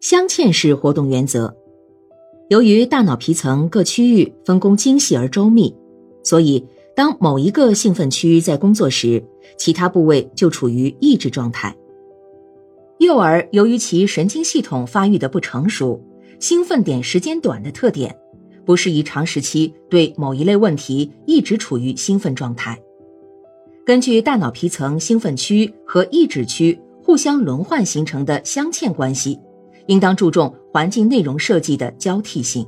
镶嵌式活动原则。由于大脑皮层各区域分工精细而周密，所以当某一个兴奋区在工作时，其他部位就处于抑制状态。幼儿由于其神经系统发育的不成熟，兴奋点时间短的特点，不适宜长时期对某一类问题一直处于兴奋状态。根据大脑皮层兴奋区和抑制区互相轮换形成的镶嵌关系，应当注重环境内容设计的交替性。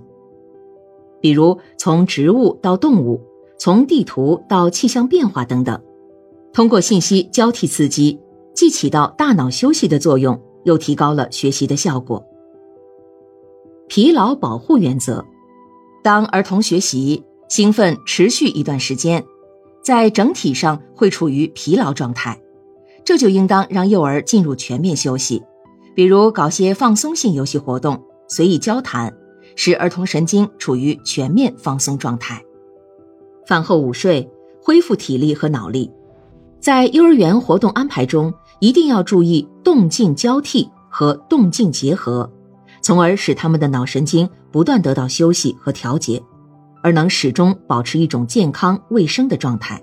比如，从植物到动物，从地图到气象变化等等，通过信息交替刺激，既起到大脑休息的作用，又提高了学习的效果。疲劳保护原则：当儿童学习兴奋持续一段时间，在整体上会处于疲劳状态，这就应当让幼儿进入全面休息，比如搞些放松性游戏活动，随意交谈，使儿童神经处于全面放松状态。饭后午睡，恢复体力和脑力。在幼儿园活动安排中，一定要注意动静交替和动静结合。从而使他们的脑神经不断得到休息和调节，而能始终保持一种健康卫生的状态。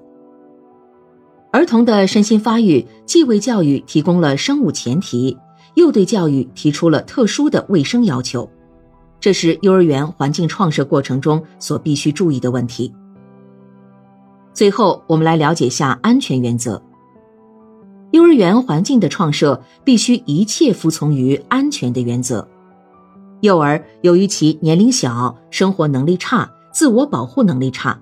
儿童的身心发育既为教育提供了生物前提，又对教育提出了特殊的卫生要求，这是幼儿园环境创设过程中所必须注意的问题。最后，我们来了解下安全原则。幼儿园环境的创设必须一切服从于安全的原则。幼儿由于其年龄小、生活能力差、自我保护能力差，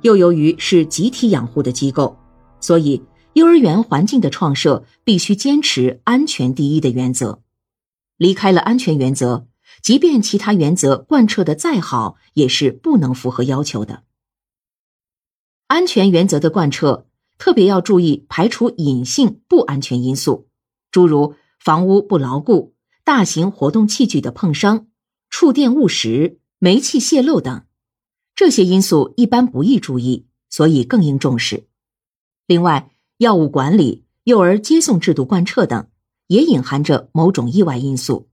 又由于是集体养护的机构，所以幼儿园环境的创设必须坚持安全第一的原则。离开了安全原则，即便其他原则贯彻的再好，也是不能符合要求的。安全原则的贯彻，特别要注意排除隐性不安全因素，诸如房屋不牢固。大型活动器具的碰伤、触电误食、煤气泄漏等，这些因素一般不易注意，所以更应重视。另外，药物管理、幼儿接送制度贯彻等，也隐含着某种意外因素。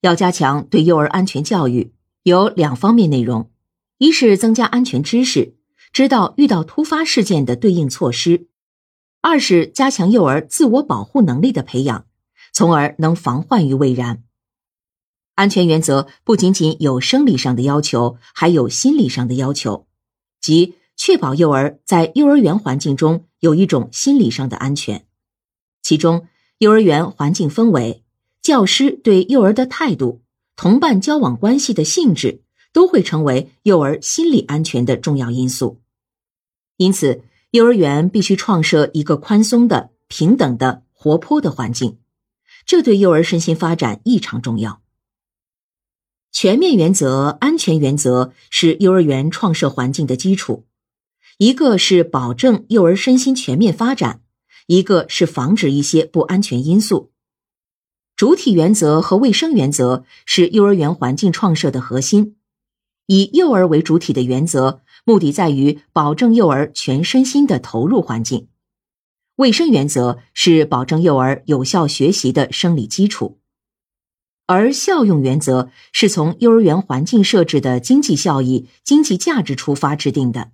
要加强对幼儿安全教育，有两方面内容：一是增加安全知识，知道遇到突发事件的对应措施；二是加强幼儿自我保护能力的培养。从而能防患于未然。安全原则不仅仅有生理上的要求，还有心理上的要求，即确保幼儿在幼儿园环境中有一种心理上的安全。其中，幼儿园环境氛围、教师对幼儿的态度、同伴交往关系的性质，都会成为幼儿心理安全的重要因素。因此，幼儿园必须创设一个宽松的、平等的、活泼的环境。这对幼儿身心发展异常重要。全面原则、安全原则是幼儿园创设环境的基础，一个是保证幼儿身心全面发展，一个是防止一些不安全因素。主体原则和卫生原则是幼儿园环境创设的核心。以幼儿为主体的原则，目的在于保证幼儿全身心的投入环境。卫生原则是保证幼儿有效学习的生理基础，而效用原则是从幼儿园环境设置的经济效益、经济价值出发制定的，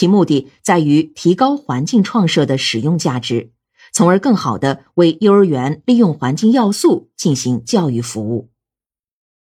其目的在于提高环境创设的使用价值，从而更好的为幼儿园利用环境要素进行教育服务。